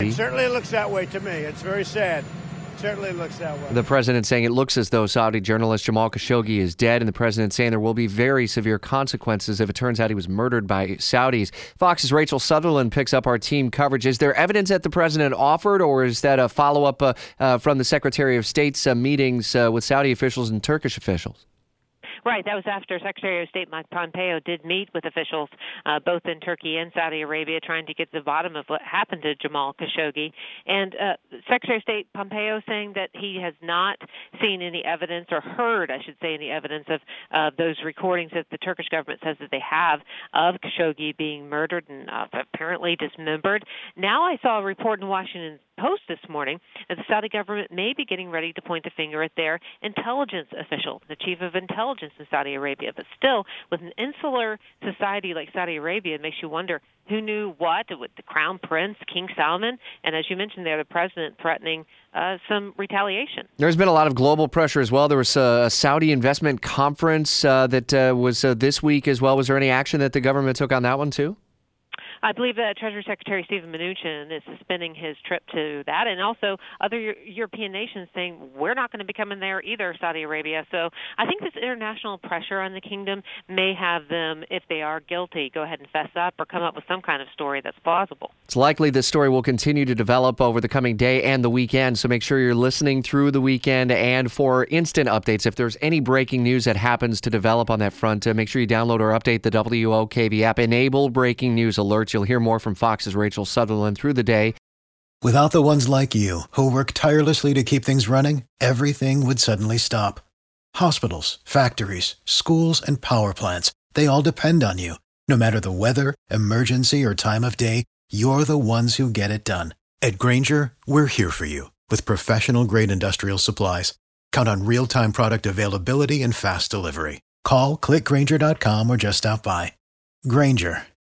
It certainly looks that way to me. It's very sad. It certainly looks that way. The president saying it looks as though Saudi journalist Jamal Khashoggi is dead, and the president saying there will be very severe consequences if it turns out he was murdered by Saudis. Fox's Rachel Sutherland picks up our team coverage. Is there evidence that the president offered, or is that a follow up uh, uh, from the Secretary of State's uh, meetings uh, with Saudi officials and Turkish officials? Right. That was after Secretary of State Mike Pompeo did meet with officials uh, both in Turkey and Saudi Arabia, trying to get to the bottom of what happened to Jamal Khashoggi. And uh, Secretary of State Pompeo saying that he has not seen any evidence or heard, I should say, any evidence of uh, those recordings that the Turkish government says that they have of Khashoggi being murdered and uh, apparently dismembered. Now I saw a report in Washington Post this morning that the Saudi government may be getting ready to point the finger at their intelligence official, the chief of intelligence in Saudi Arabia. But still, with an insular society like Saudi Arabia, it makes you wonder who knew what with the crown prince, King Salman, and as you mentioned there, the president threatening uh, some retaliation. There's been a lot of global pressure as well. There was a Saudi investment conference uh, that uh, was uh, this week as well. Was there any action that the government took on that one too? I believe that Treasury Secretary Stephen Mnuchin is suspending his trip to that, and also other European nations saying we're not going to be coming there either, Saudi Arabia. So I think this international pressure on the kingdom may have them, if they are guilty, go ahead and fess up or come up with some kind of story that's plausible. It's likely this story will continue to develop over the coming day and the weekend, so make sure you're listening through the weekend and for instant updates. If there's any breaking news that happens to develop on that front, uh, make sure you download or update the WOKV app. Enable breaking news alerts You'll hear more from Fox's Rachel Sutherland through the day. Without the ones like you, who work tirelessly to keep things running, everything would suddenly stop. Hospitals, factories, schools, and power plants, they all depend on you. No matter the weather, emergency, or time of day, you're the ones who get it done. At Grainger, we're here for you with professional grade industrial supplies. Count on real time product availability and fast delivery. Call clickgrainger.com or just stop by. Grainger